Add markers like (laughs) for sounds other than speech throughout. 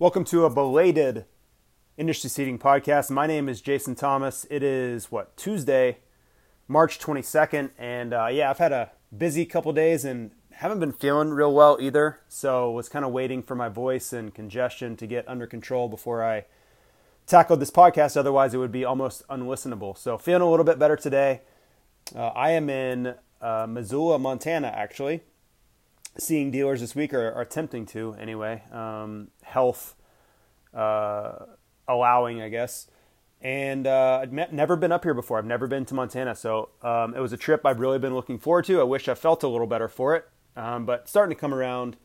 Welcome to a belated industry seating podcast. My name is Jason Thomas. It is what Tuesday, March 22nd, and uh, yeah, I've had a busy couple days and haven't been feeling real well either. So was kind of waiting for my voice and congestion to get under control before I tackled this podcast. Otherwise, it would be almost unlistenable. So feeling a little bit better today. Uh, I am in uh, Missoula, Montana, actually seeing dealers this week or, or attempting to anyway. Um, health uh, allowing, I guess. And uh, I've never been up here before. I've never been to Montana, so um, it was a trip I've really been looking forward to. I wish I felt a little better for it, um, but starting to come around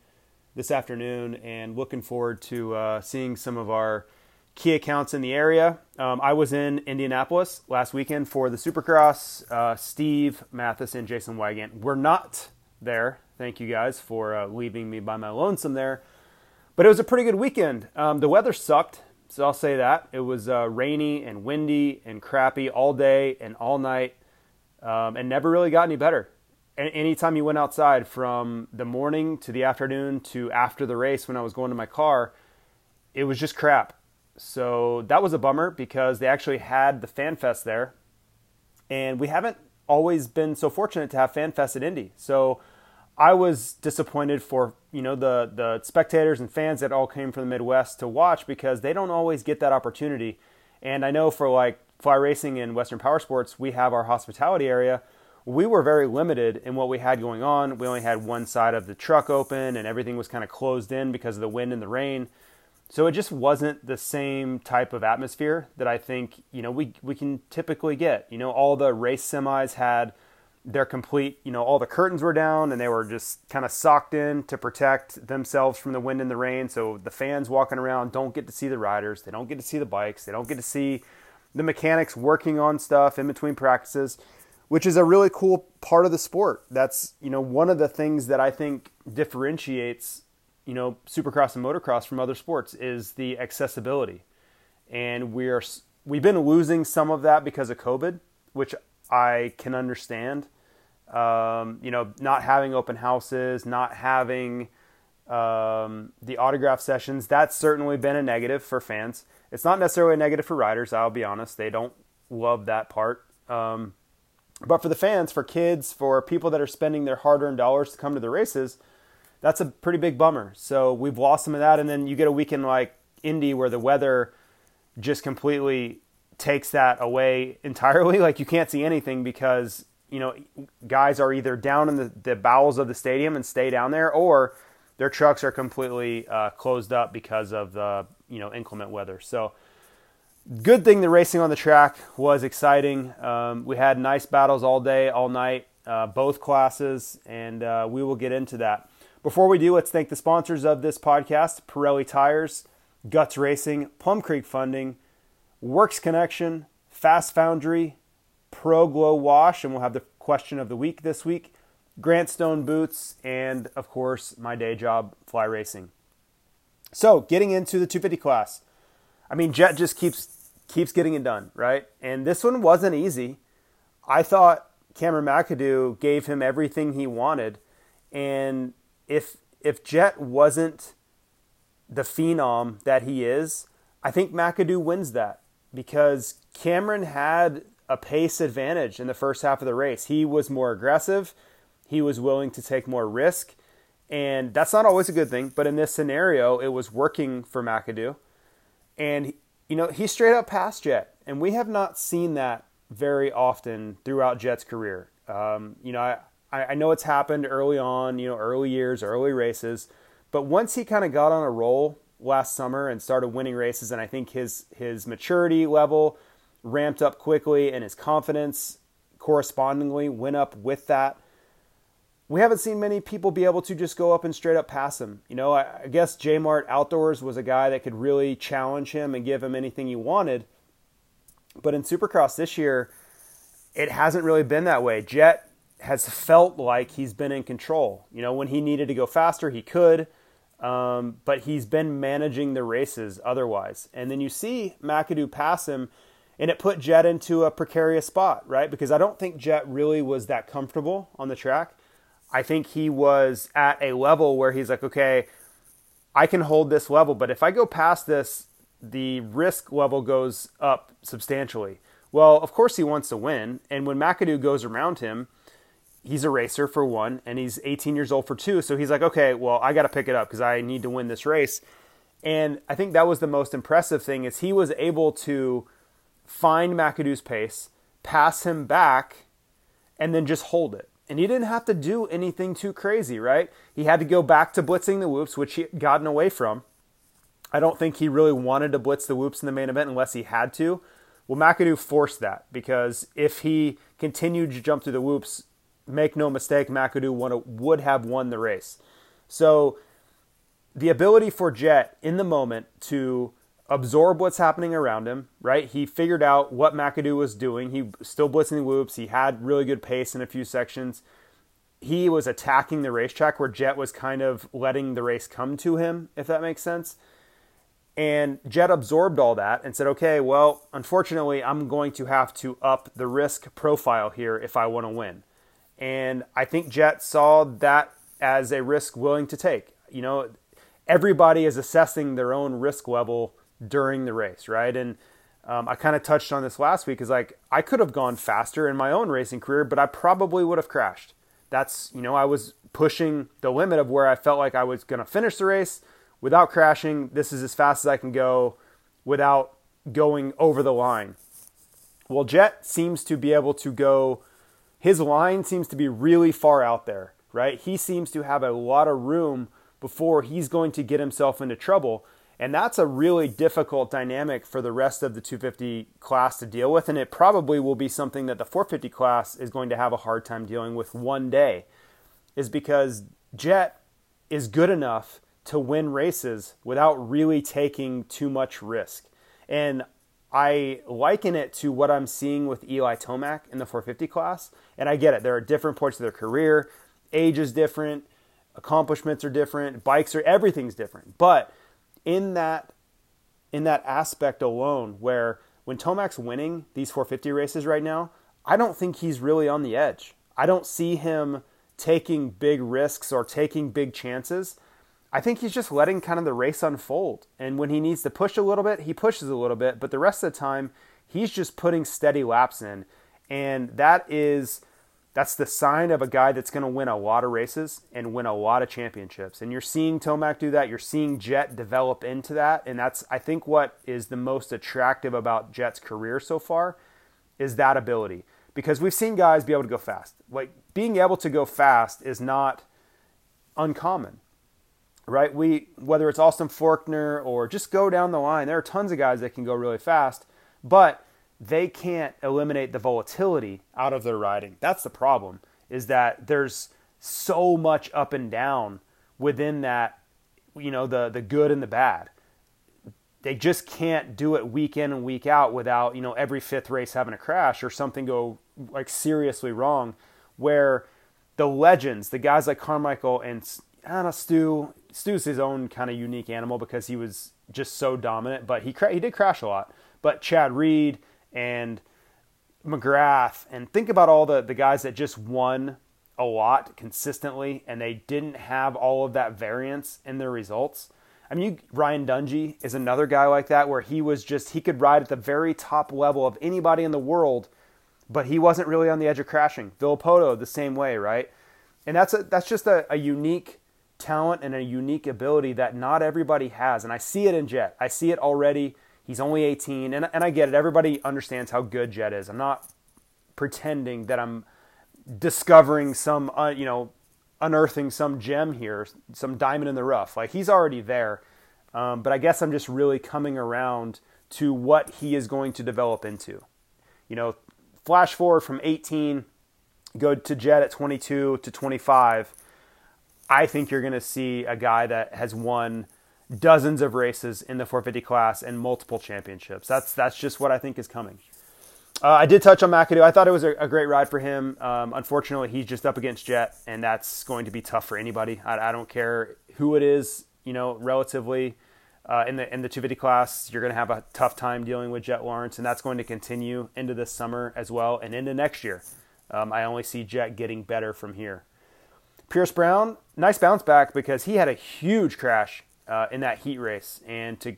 this afternoon and looking forward to uh, seeing some of our key accounts in the area. Um, I was in Indianapolis last weekend for the Supercross. Uh, Steve Mathis and Jason Weigandt were not there. Thank you guys for uh, leaving me by my lonesome there. But it was a pretty good weekend. Um, the weather sucked, so I'll say that. It was uh, rainy and windy and crappy all day and all night, um, and never really got any better. A- anytime you went outside from the morning to the afternoon to after the race when I was going to my car, it was just crap. So that was a bummer because they actually had the Fan Fest there, and we haven't always been so fortunate to have Fan Fest at Indy. So I was disappointed for you know the the spectators and fans that all came from the Midwest to watch because they don't always get that opportunity. And I know for like fly racing and Western Power Sports, we have our hospitality area. We were very limited in what we had going on. We only had one side of the truck open, and everything was kind of closed in because of the wind and the rain. So it just wasn't the same type of atmosphere that I think you know we we can typically get. You know, all the race semis had their complete. You know, all the curtains were down and they were just kind of socked in to protect themselves from the wind and the rain. So the fans walking around don't get to see the riders. They don't get to see the bikes. They don't get to see the mechanics working on stuff in between practices, which is a really cool part of the sport. That's you know one of the things that I think differentiates you know, supercross and motocross from other sports is the accessibility. And we're we've been losing some of that because of COVID, which I can understand. Um, you know, not having open houses, not having um, the autograph sessions, that's certainly been a negative for fans. It's not necessarily a negative for riders, I'll be honest. They don't love that part. Um, but for the fans, for kids, for people that are spending their hard earned dollars to come to the races, that's a pretty big bummer. So we've lost some of that, and then you get a weekend like Indy where the weather just completely takes that away (laughs) entirely. Like you can't see anything because you know guys are either down in the, the bowels of the stadium and stay down there, or their trucks are completely uh, closed up because of the you know inclement weather. So good thing the racing on the track was exciting. Um, we had nice battles all day, all night, uh, both classes, and uh, we will get into that. Before we do, let's thank the sponsors of this podcast Pirelli Tires, Guts Racing, Plum Creek Funding, Works Connection, Fast Foundry, Pro Glow Wash, and we'll have the question of the week this week, Grant Stone Boots, and of course, my day job, Fly Racing. So, getting into the 250 class. I mean, Jett just keeps keeps getting it done, right? And this one wasn't easy. I thought Cameron McAdoo gave him everything he wanted, and if if Jett wasn't the phenom that he is, I think McAdoo wins that because Cameron had a pace advantage in the first half of the race. He was more aggressive, he was willing to take more risk, and that's not always a good thing. But in this scenario, it was working for McAdoo, and you know, he straight up passed Jett, and we have not seen that very often throughout Jett's career. Um, you know, I, I know it's happened early on, you know, early years, early races, but once he kind of got on a roll last summer and started winning races, and I think his his maturity level ramped up quickly, and his confidence correspondingly went up with that. We haven't seen many people be able to just go up and straight up pass him. You know, I, I guess J Mart Outdoors was a guy that could really challenge him and give him anything he wanted. But in Supercross this year, it hasn't really been that way. Jett has felt like he's been in control. You know, when he needed to go faster, he could, um, but he's been managing the races otherwise. And then you see McAdoo pass him, and it put Jett into a precarious spot, right? Because I don't think Jett really was that comfortable on the track. I think he was at a level where he's like, okay, I can hold this level, but if I go past this, the risk level goes up substantially. Well, of course he wants to win, and when McAdoo goes around him, he's a racer for one, and he's 18 years old for two. So he's like, okay, well, I got to pick it up because I need to win this race. And I think that was the most impressive thing is he was able to find McAdoo's pace, pass him back, and then just hold it. And he didn't have to do anything too crazy, right? He had to go back to blitzing the whoops, which he had gotten away from. I don't think he really wanted to blitz the whoops in the main event unless he had to. Well, McAdoo forced that because if he continued to jump through the whoops, make no mistake, McAdoo would have won the race. So the ability for Jett in the moment to absorb what's happening around him, right? He figured out what McAdoo was doing. He still blitzing the whoops. He had really good pace in a few sections. He was attacking the racetrack where Jett was kind of letting the race come to him, if that makes sense. And Jett absorbed all that and said, okay, well, unfortunately, I'm going to have to up the risk profile here if I want to win. And I think Jett saw that as a risk willing to take. You know, everybody is assessing their own risk level during the race, right? And um, I kind of touched on this last week. Is like I could have gone faster in my own racing career, but I probably would have crashed. That's you know I was pushing the limit of where I felt like I was going to finish the race without crashing. This is as fast as I can go without going over the line. Well, Jett seems to be able to go his line seems to be really far out there, right? He seems to have a lot of room before he's going to get himself into trouble. And that's a really difficult dynamic for the rest of the 250 class to deal with. And it probably will be something that the 450 class is going to have a hard time dealing with one day, is because Jett is good enough to win races without really taking too much risk. And I liken it to what I'm seeing with Eli Tomac in the 450 class. And I get it. There are different points of their career. Age is different. Accomplishments are different. Bikes are everything's different. But in that in that aspect alone, where when Tomac's winning these 450 races right now, I don't think he's really on the edge. I don't see him taking big risks or taking big chances. I think he's just letting kind of the race unfold. And when he needs to push a little bit, he pushes a little bit. But the rest of the time, he's just putting steady laps in. And that is that's the sign of a guy that's going to win a lot of races and win a lot of championships. And you're seeing Tomac do that. You're seeing Jett develop into that. And that's I think what is the most attractive about Jett's career so far is that ability. Because we've seen guys be able to go fast. Like being able to go fast is not uncommon right? We whether it's Austin Forkner or just go down the line, there are tons of guys that can go really fast, but they can't eliminate the volatility out of their riding. That's the problem. Is that there's so much up and down within that, you know, the the good and the bad. They just can't do it week in and week out without, you know, every fifth race having a crash or something go like seriously wrong. Where the legends, the guys like Carmichael and Anna Stu, Stu's his own kind of unique animal because he was just so dominant, but he cra- he did crash a lot. But Chad Reed and McGrath, and think about all the the guys that just won a lot consistently, and they didn't have all of that variance in their results. I mean, you, Ryan Dungey is another guy like that, where he was just he could ride at the very top level of anybody in the world, but he wasn't really on the edge of crashing. Villopoto the same way, right? And that's a, that's just a, a unique talent and a unique ability that not everybody has. And I see it in Jett. I see it already. He's only 18, and, and I get it. Everybody understands how good Jett is. I'm not pretending that I'm discovering some, uh, you know, unearthing some gem here, some diamond in the rough. Like he's already there, um, but I guess I'm just really coming around to what he is going to develop into. You know, flash forward from 18, go to Jett at 22 to 25. I think you're going to see a guy that has won dozens of races in the 450 class and multiple championships. That's that's just what I think is coming. Uh, I did touch on McAdoo. I thought it was a, a great ride for him. Um, unfortunately, he's just up against Jett, and that's going to be tough for anybody. I, I don't care who it is, you know, relatively uh, in the in the 250 class, you're going to have a tough time dealing with Jett Lawrence, and that's going to continue into this summer as well, and into next year. Um, I only see Jett getting better from here. Pierce Brown, nice bounce back because he had a huge crash uh, in that heat race, and to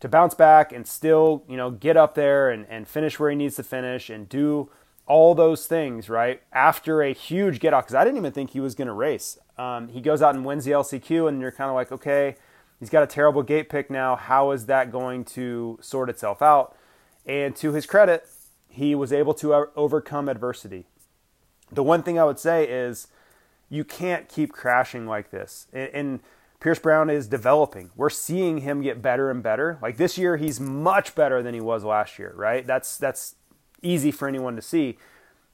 to bounce back and still, you know, get up there and, and finish where he needs to finish and do all those things, right? After a huge get off, because I didn't even think he was going to race. Um, he goes out and wins the LCQ, and you're kind of like, okay, he's got a terrible gate pick now. How is that going to sort itself out? And to his credit, he was able to overcome adversity. The one thing I would say is you can't keep crashing like this. And, and Pierce Brown is developing. We're seeing him get better and better. Like this year, he's much better than he was last year, right? That's that's easy for anyone to see.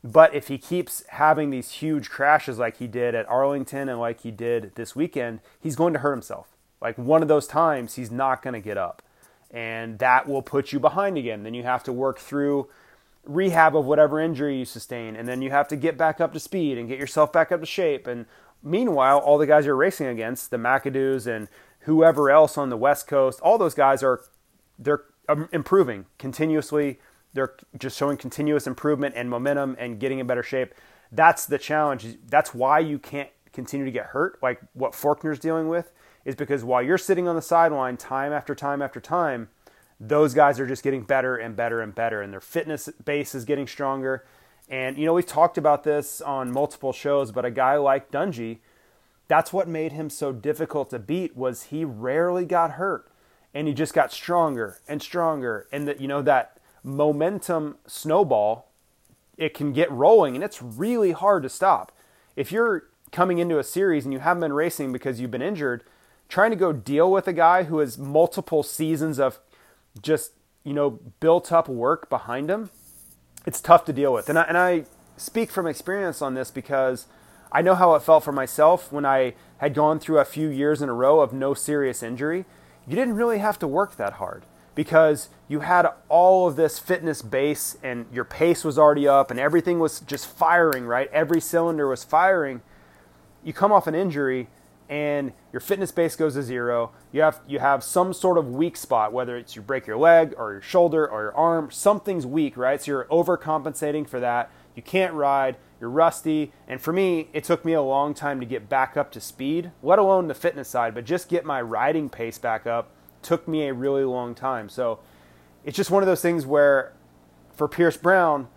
But if he keeps having these huge crashes like he did at Arlington and like he did this weekend, he's going to hurt himself. Like one of those times, he's not going to get up. And that will put you behind again. Then you have to work through rehab of whatever injury you sustain. And then you have to get back up to speed and get yourself back up to shape and Meanwhile, all the guys you're racing against, the McAdoos and whoever else on the West Coast, all those guys are they're um, improving continuously. They're just showing continuous improvement and momentum and getting in better shape. That's the challenge. That's why you can't continue to get hurt, like what Forkner's dealing with, is because while you're sitting on the sideline time after time after time, those guys are just getting better and better and better, and their fitness base is getting stronger and, you know, we've talked about this on multiple shows, but a guy like Dungey, that's what made him so difficult to beat was he rarely got hurt and he just got stronger and stronger. And that, you know, that momentum snowball, it can get rolling and it's really hard to stop. If you're coming into a series and you haven't been racing because you've been injured, trying to go deal with a guy who has multiple seasons of just, you know, built up work behind him, it's tough to deal with. And I, and I speak from experience on this because I know how it felt for myself when I had gone through a few years in a row of no serious injury. You didn't really have to work that hard because you had all of this fitness base and your pace was already up and everything was just firing, right? Every cylinder was firing. You come off an injury and your fitness base goes to zero. You have you have some sort of weak spot, whether it's you break your leg or your shoulder or your arm, something's weak, right? So you're overcompensating for that. You can't ride, you're rusty, and for me, it took me a long time to get back up to speed, let alone the fitness side, but just get my riding pace back up took me a really long time. So it's just one of those things where for Pierce Brown,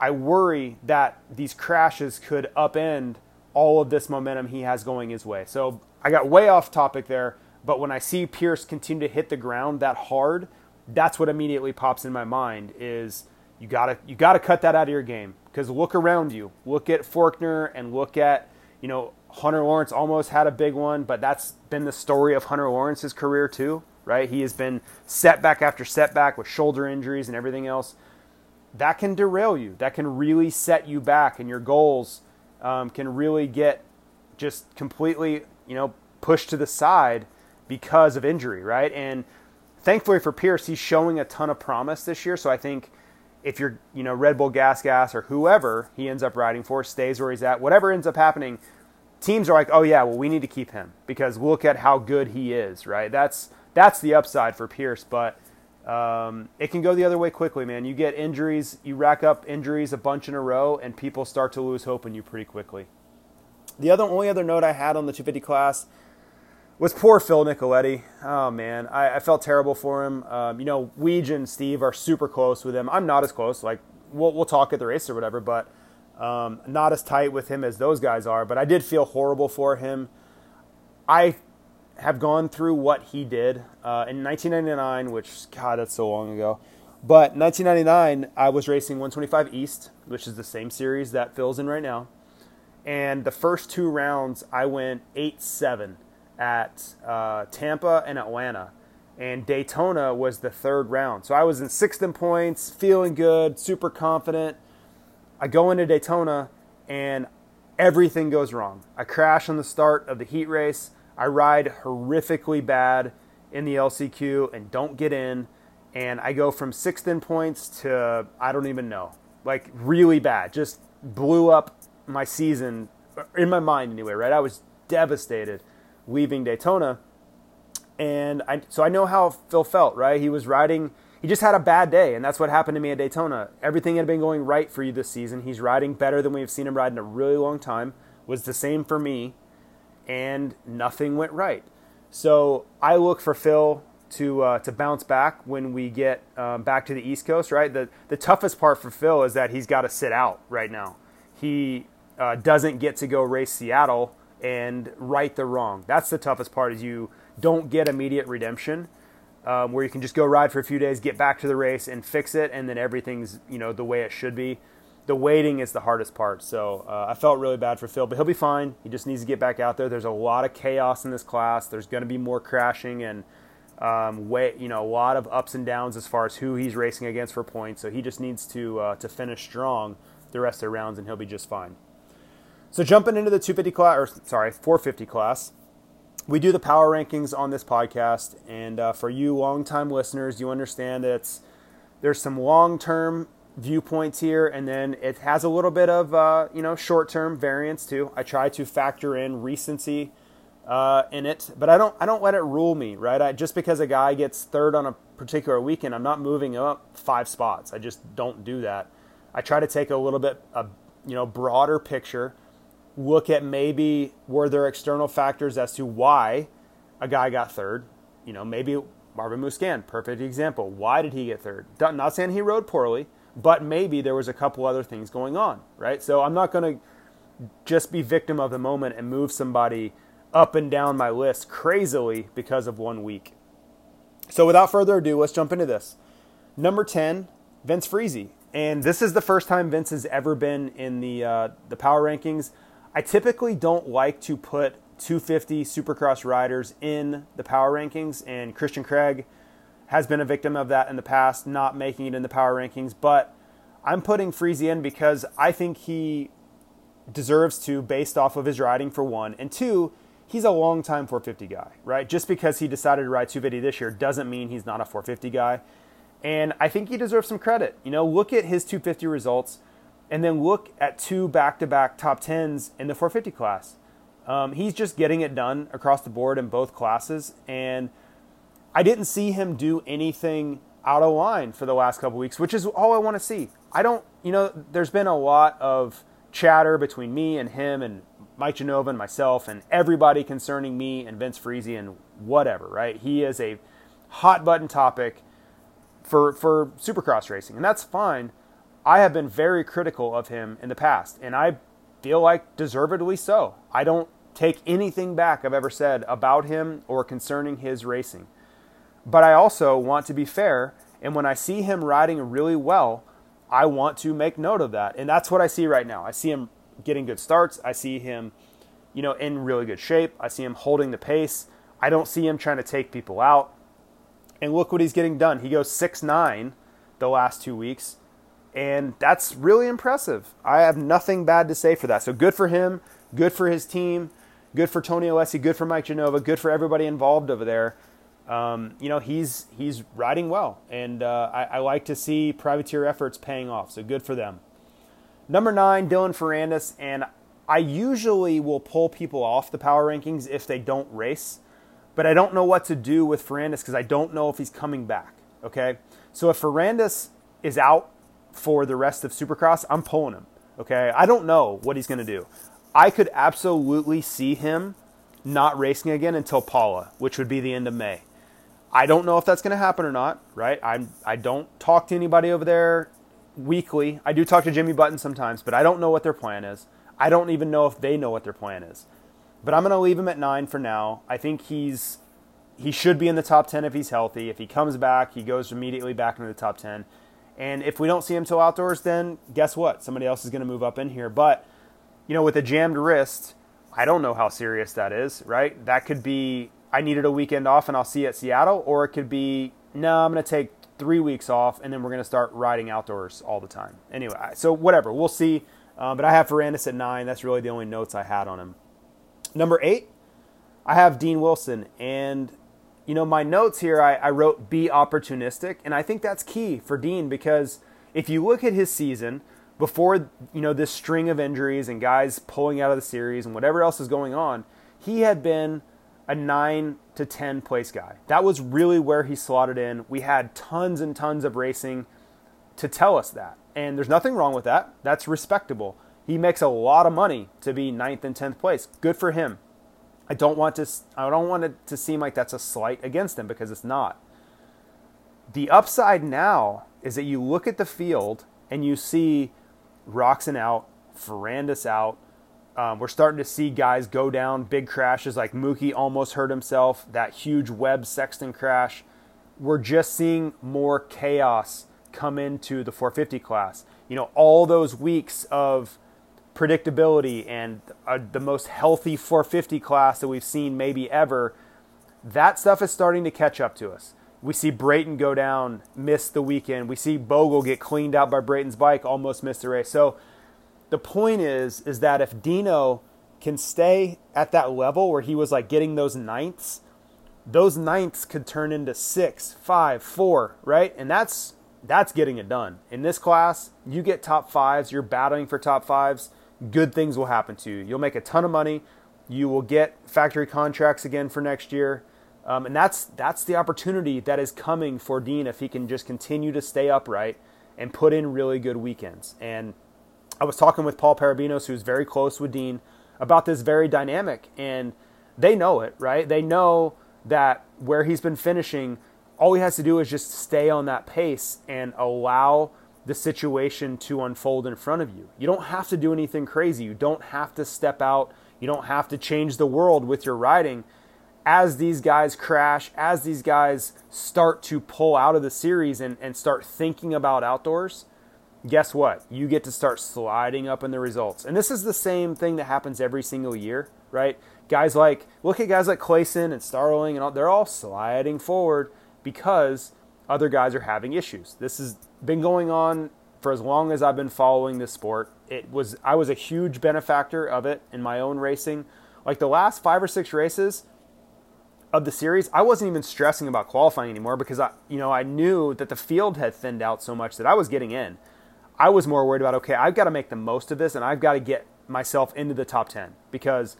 I worry that these crashes could upend all of this momentum he has going his way. So I got way off topic there, but when I see Pierce continue to hit the ground that hard, that's what immediately pops in my mind is you gotta you gotta cut that out of your game because look around you, look at Forkner and look at you know Hunter Lawrence almost had a big one, but that's been the story of Hunter Lawrence's career too, right? He has been setback after setback with shoulder injuries and everything else. That can derail you. That can really set you back and your goals um, can really get just completely, you know, pushed to the side because of injury, right? And thankfully for Pierce, he's showing a ton of promise this year. So I think if you're, you know, Red Bull Gas Gas or whoever he ends up riding for stays where he's at, whatever ends up happening, teams are like, oh yeah, well we need to keep him because look at how good he is, right? That's that's the upside for Pierce, but um, it can go the other way quickly, man. You get injuries, you rack up injuries a bunch in a row, and people start to lose hope in you pretty quickly. The other only other note I had on the 250 class was poor Phil Nicoletti. Oh man, I, I felt terrible for him. Um, you know, Weege and Steve are super close with him. I'm not as close. Like we'll we'll talk at the race or whatever, but um, not as tight with him as those guys are. But I did feel horrible for him. I have gone through what he did uh, in 1999, which God, that's so long ago. But 1999, I was racing 125 East, which is the same series that Phil's in right now. And the first two rounds, I went 8 7 at uh, Tampa and Atlanta. And Daytona was the third round. So I was in sixth in points, feeling good, super confident. I go into Daytona and everything goes wrong. I crash on the start of the heat race. I ride horrifically bad in the LCQ and don't get in. And I go from sixth in points to I don't even know. Like really bad. Just blew up my season in my mind anyway, right? I was devastated leaving Daytona. And I, so I know how Phil felt, right? He was riding, he just had a bad day, and that's what happened to me at Daytona. Everything had been going right for you this season. He's riding better than we've seen him ride in a really long time. Was the same for me, and nothing went right. So I look for Phil to uh, to bounce back when we get um, back to the East Coast. Right, the the toughest part for Phil is that he's got to sit out right now. He uh, doesn't get to go race Seattle and right the wrong. That's the toughest part. Is you don't get immediate redemption, um, where you can just go ride for a few days, get back to the race, and fix it, and then everything's you know the way it should be. The waiting is the hardest part. So uh, I felt really bad for Phil, but he'll be fine. He just needs to get back out there. There's a lot of chaos in this class. There's going to be more crashing and um, you know, a lot of ups and downs as far as who he's racing against for points. So he just needs to uh, to finish strong the rest of the rounds, and he'll be just fine. So jumping into the 250 class, or sorry, 450 class, we do the power rankings on this podcast, and uh, for you longtime listeners, you understand that it's, there's some long-term viewpoints here, and then it has a little bit of uh, you know short-term variance too. I try to factor in recency uh, in it, but I don't I don't let it rule me. Right, I, just because a guy gets third on a particular weekend, I'm not moving up five spots. I just don't do that. I try to take a little bit a you know broader picture look at maybe were there external factors as to why a guy got third. You know, maybe Marvin Musquin, perfect example. Why did he get third? Not saying he rode poorly, but maybe there was a couple other things going on, right? So I'm not going to just be victim of the moment and move somebody up and down my list crazily because of one week. So without further ado, let's jump into this. Number 10, Vince Friese. And this is the first time Vince has ever been in the uh, the power rankings. I typically don't like to put 250 supercross riders in the power rankings, and Christian Craig has been a victim of that in the past, not making it in the power rankings. But I'm putting Friese in because I think he deserves to, based off of his riding, for one, and two, he's a long time 450 guy, right? Just because he decided to ride 250 this year doesn't mean he's not a 450 guy. And I think he deserves some credit. You know, look at his 250 results and then look at two back-to-back top tens in the 450 class. Um, he's just getting it done across the board in both classes, and I didn't see him do anything out of line for the last couple weeks, which is all I want to see. I don't, you know, there's been a lot of chatter between me and him and Mike Genova and myself and everybody concerning me and Vince Friese and whatever, right? He is a hot button topic for for supercross racing, and that's fine. I have been very critical of him in the past, and I feel like deservedly so. I don't take anything back I've ever said about him or concerning his racing. But I also want to be fair, and when I see him riding really well, I want to make note of that. And that's what I see right now. I see him getting good starts. I see him, you know, in really good shape. I see him holding the pace. I don't see him trying to take people out. And look what he's getting done. He goes 6 9 the last two weeks. And that's really impressive. I have nothing bad to say for that. So good for him, good for his team, good for Tony Alessi, good for Mike Genova, good for everybody involved over there. Um, you know, he's he's riding well, and uh, I, I, like to see privateer efforts paying off. So good for them. Number nine, Dylan Ferrandis, and I usually will pull people off the power rankings if they don't race, but I don't know what to do with Ferrandis because I don't know if he's coming back. Okay, so if Ferrandis is out for the rest of Supercross, I'm pulling him. Okay, I don't know what he's going to do. I could absolutely see him not racing again until Pala, which would be the end of May. I don't know if that's going to happen or not, right? I'm I don't talk to anybody over there weekly. I do talk to Jimmy Button sometimes, but I don't know what their plan is. I don't even know if they know what their plan is. but I'm going to leave him at nine for now. I think he's he should be in the top 10 if he's healthy. If he comes back, he goes immediately back into the top 10. And if we don't see him till outdoors, then guess what? Somebody else is going to move up in here. But, you know, with a jammed wrist, I don't know how serious that is, right? That could be I needed a weekend off and I'll see you at Seattle, or it could be no, I'm going to take three weeks off and then we're going to start riding outdoors all the time. Anyway, so whatever, we'll see. Uh, but I have Ferrandis at nine. That's really the only notes I had on him. Number eight, I have Dean Wilson. And, you know, my notes here, I, I wrote be opportunistic. And I think that's key for Dean because if you look at his season, before you know this string of injuries and guys pulling out of the series and whatever else is going on, he had been a 9 to 10 place guy. That was really where he slotted in. We had tons and tons of racing to tell us that. And there's nothing wrong with that. That's respectable. He makes a lot of money to be ninth and 10th place. Good for him. I don't want to I don't want it to seem like that's a slight against him because it's not. The upside now is that you look at the field and you see Roczen out, Ferrandis out. Um, we're starting to see guys go down big crashes like Mookie almost hurt himself, that huge Webb Sexton crash. We're just seeing more chaos come into the 450 class. You know, all those weeks of predictability and uh, the most healthy 450 class that we've seen maybe ever, that stuff is starting to catch up to us. We see Brayton go down, miss the weekend. We see Bogle get cleaned out by Brayton's bike, almost miss the race. So the point is, is that if Dino can stay at that level where he was like getting those ninths, those ninths could turn into six, five, four, right? And that's that's getting it done. In this class, you get top fives, you're battling for top fives good things will happen to you. You'll make a ton of money. You will get factory contracts again for next year. Um, and that's that's the opportunity that is coming for Dean if he can just continue to stay upright and put in really good weekends. And I was talking with Paul Perebijnos, who's very close with Dean, about this very dynamic, and they know it, right? They know that where he's been finishing, all he has to do is just stay on that pace and allow the situation to unfold in front of you. You don't have to do anything crazy. You don't have to step out. You don't have to change the world with your riding. As these guys crash, as these guys start to pull out of the series and, and start thinking about outdoors, guess what? You get to start sliding up in the results. And this is the same thing that happens every single year, right? Guys like, look at guys like Clayson and Starling, and all, they're all sliding forward because other guys are having issues. This has been going on for as long as I've been following this sport. It was I was a huge benefactor of it in my own racing. Like the last 5 or 6 races of the series, I wasn't even stressing about qualifying anymore because I you know, I knew that the field had thinned out so much that I was getting in. I was more worried about okay, I've got to make the most of this and I've got to get myself into the top 10 because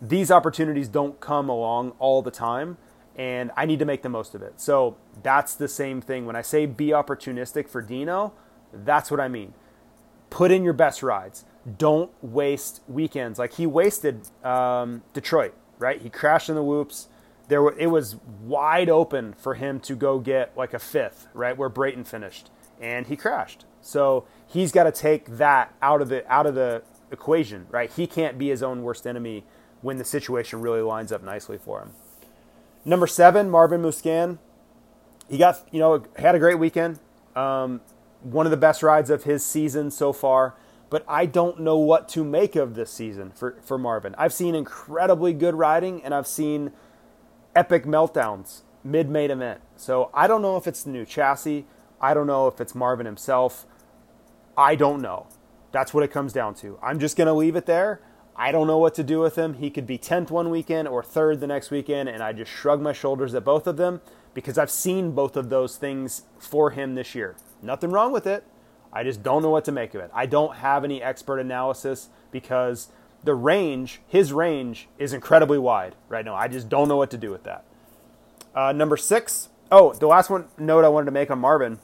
these opportunities don't come along all the time and I need to make the most of it. So that's the same thing. When I say be opportunistic for Dino, that's what I mean. Put in your best rides. Don't waste weekends. Like he wasted um, Detroit, right? He crashed in the whoops. There were, it was wide open for him to go get like a fifth, right, where Brayton finished, and he crashed. So he's got to take that out of the out of the equation, right? He can't be his own worst enemy when the situation really lines up nicely for him. Number seven, Marvin Musquin. He got, you know, had a great weekend. Um, one of the best rides of his season so far. But I don't know what to make of this season for, for Marvin. I've seen incredibly good riding and I've seen epic meltdowns mid main event. So I don't know if it's the new chassis. I don't know if it's Marvin himself. I don't know. That's what it comes down to. I'm just going to leave it there. I don't know what to do with him. He could be 10th one weekend or 3rd the next weekend, and I just shrug my shoulders at both of them because I've seen both of those things for him this year. Nothing wrong with it. I just don't know what to make of it. I don't have any expert analysis because the range, his range, is incredibly wide right now. I just don't know what to do with that. Uh, number six. Oh, the last one note I wanted to make on Marvin.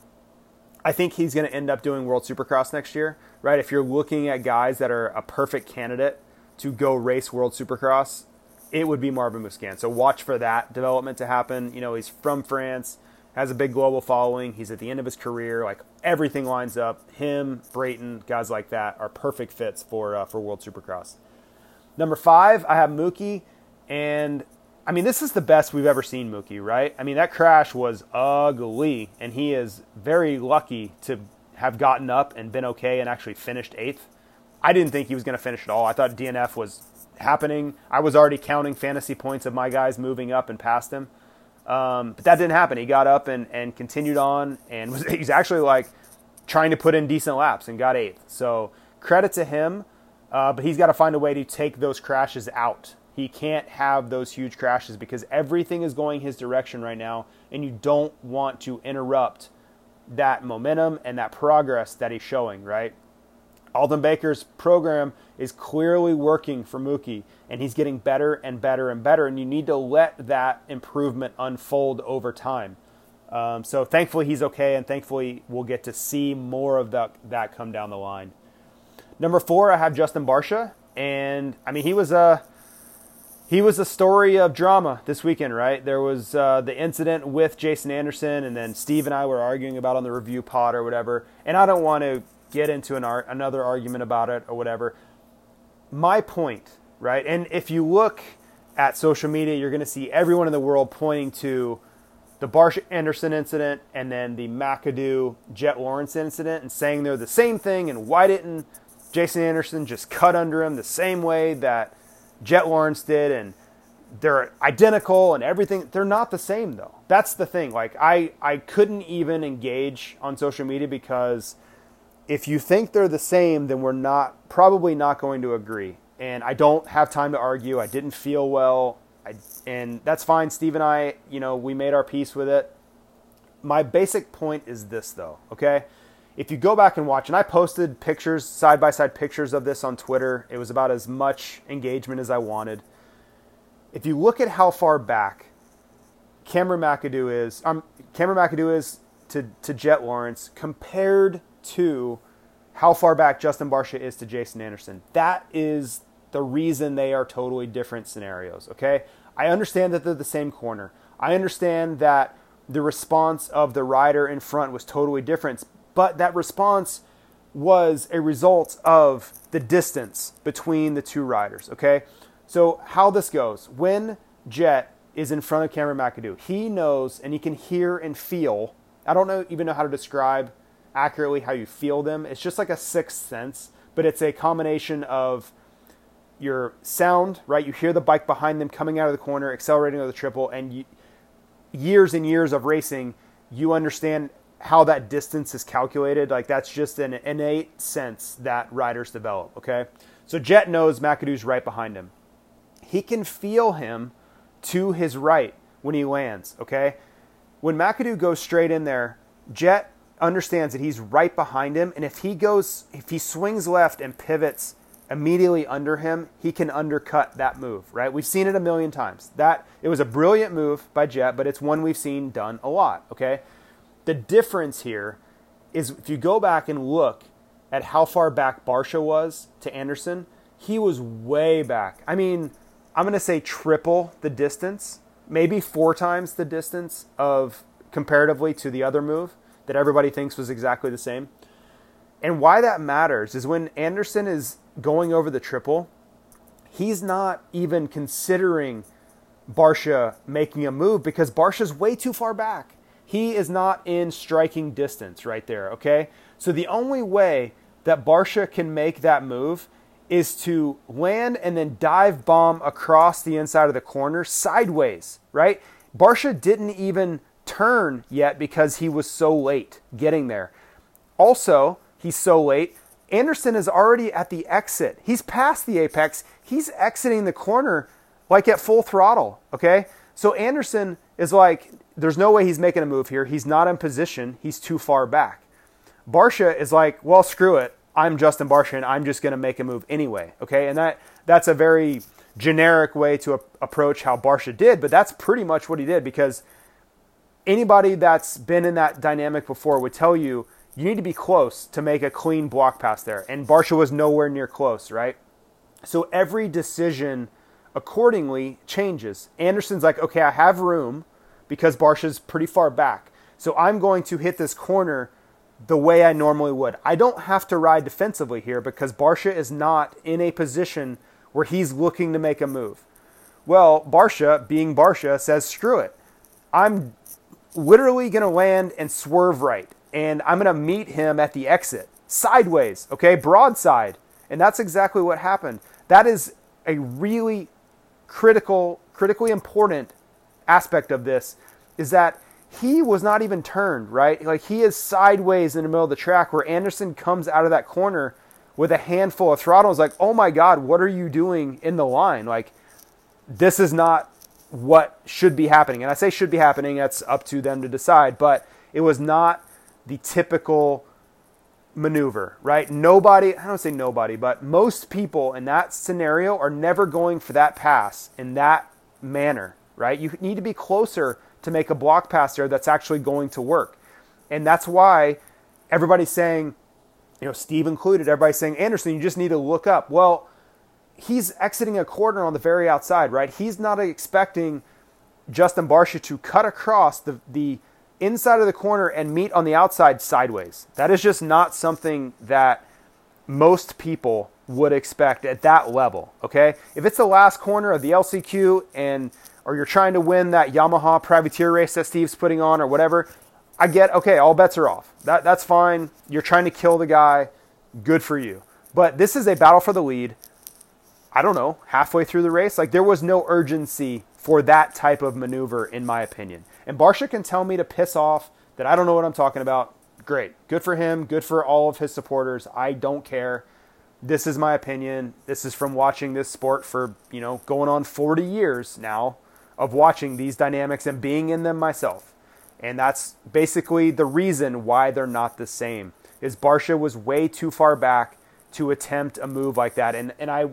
I think he's going to end up doing World Supercross next year, right? If you're looking at guys that are a perfect candidate to go race World Supercross, it would be Marvin Musquin. So watch for that development to happen. You know, he's from France, has a big global following. He's at the end of his career. Like everything lines up. Him, Brayton, guys like that are perfect fits for uh, for World Supercross. Number five, I have Mookie, and I mean, this is the best we've ever seen Mookie, right? I mean, that crash was ugly, and he is very lucky to have gotten up and been okay and actually finished eighth. I didn't think he was going to finish at all. I thought DNF was happening. I was already counting fantasy points of my guys moving up and past him. Um, but that didn't happen. He got up and, and continued on, and was (laughs) he's actually like trying to put in decent laps and got eighth. So credit to him, uh, but he's got to find a way to take those crashes out. He can't have those huge crashes because everything is going his direction right now, and you don't want to interrupt that momentum and that progress that he's showing, right? Aldon Baker's program is clearly working for Mookie, and he's getting better and better and better, and you need to let that improvement unfold over time. Um, so thankfully he's okay, and thankfully we'll get to see more of that, that come down the line. Number four, I have Justin Barcia, and I mean he was a he was a story of drama this weekend, right? There was uh, the incident with Jason Anderson, and then Steve and I were arguing about on the review pod or whatever. And I don't want to get into an ar- another argument about it or whatever. My point, right? And if you look at social media, you're going to see everyone in the world pointing to the Barsh Anderson incident and then the McAdoo Jett Lawrence incident and saying they're the same thing. And why didn't Jason Anderson just cut under him the same way that Jett Lawrence did, and they're identical and everything. They're not the same though. That's the thing. Like I, I couldn't even engage on social media because if you think they're the same, then we're not probably not going to agree. And I don't have time to argue. I didn't feel well. I, and that's fine. Steve and I, you know, we made our peace with it. My basic point is this though, okay? If you go back and watch, and I posted pictures, side by side pictures of this on Twitter, it was about as much engagement as I wanted. If you look at how far back Cameron McAdoo is, um, Cameron McAdoo is to, to Jett Lawrence compared to how far back Justin Barcia is to Jason Anderson, that is the reason they are totally different scenarios, okay? I understand that they're the same corner. I understand that the response of the rider in front was totally different, but that response was a result of the distance between the two riders. Okay, so how this goes when Jett is in front of Cameron McAdoo, he knows and he can hear and feel. I don't know even know how to describe accurately how you feel them. It's just like a sixth sense, but it's a combination of your sound, right? You hear the bike behind them coming out of the corner, accelerating over the triple, and you, years and years of racing, you understand how that distance is calculated. Like that's just an innate sense that riders develop. Okay, so Jett knows McAdoo's right behind him. He can feel him to his right when he lands. Okay, when McAdoo goes straight in there, Jett understands that he's right behind him, and if he goes, if he swings left and pivots immediately under him, he can undercut that move, right? We've seen it a million times. That it was a brilliant move by Jett, but it's one we've seen done a lot, okay? The difference here is if you go back and look at how far back Barcia was to Anderson, he was way back. I mean, I'm going to say triple the distance, maybe four times the distance of comparatively to the other move that everybody thinks was exactly the same. And why that matters is when Anderson is going over the triple, he's not even considering Barcia making a move because Barcia's way too far back he is not in striking distance right there, okay? So the only way that Barcia can make that move is to land and then dive bomb across the inside of the corner sideways, right? Barcia didn't even turn yet because he was so late getting there. Also, he's so late. Anderson is already at the exit. He's past the apex. He's exiting the corner like at full throttle, okay? So Anderson is like, there's no way he's making a move here. He's not in position. He's too far back. Barcia is like, well, screw it. I'm Justin Barcia, and I'm just going to make a move anyway. Okay, and that that's a very generic way to a- approach how Barcia did, but that's pretty much what he did because anybody that's been in that dynamic before would tell you you need to be close to make a clean block pass there, and Barcia was nowhere near close, right? So every decision accordingly changes. Anderson's like, okay, I have room because Barcia's pretty far back. So I'm going to hit this corner the way I normally would. I don't have to ride defensively here because Barcia is not in a position where he's looking to make a move. Well, Barcia, being Barcia, says, screw it. I'm literally going to land and swerve right. And I'm going to meet him at the exit, sideways, okay, broadside. And that's exactly what happened. That is a really critical, critically important aspect of this is that he was not even turned, right? Like he is sideways in the middle of the track where Anderson comes out of that corner with a handful of throttle. It's like, oh my God, what are you doing in the line? Like, this is not what should be happening. And I say should be happening, that's up to them to decide, but it was not the typical maneuver, right? Nobody, I don't say nobody, but most people in that scenario are never going for that pass in that manner, right? You need to be closer to make a block pass there that's actually going to work. And that's why everybody's saying, you know, Steve included, everybody's saying, Anderson, you just need to look up. Well, he's exiting a corner on the very outside, right? He's not expecting Justin Barcia to cut across the, the inside of the corner and meet on the outside sideways. That is just not something that most people would expect at that level, okay? If it's the last corner of the LCQ and or you're trying to win that Yamaha privateer race that Steve's putting on or whatever, I get okay, all bets are off. That that's fine. You're trying to kill the guy. Good for you. But this is a battle for the lead. I don't know, halfway through the race, like there was no urgency for that type of maneuver in my opinion. And Barcia can tell me to piss off that I don't know what I'm talking about. Great. Good for him. Good for all of his supporters. I don't care. This is my opinion. This is from watching this sport for, you know, going on 40 years now of watching these dynamics and being in them myself. And that's basically the reason why they're not the same. Is Barcia was way too far back to attempt a move like that. And and I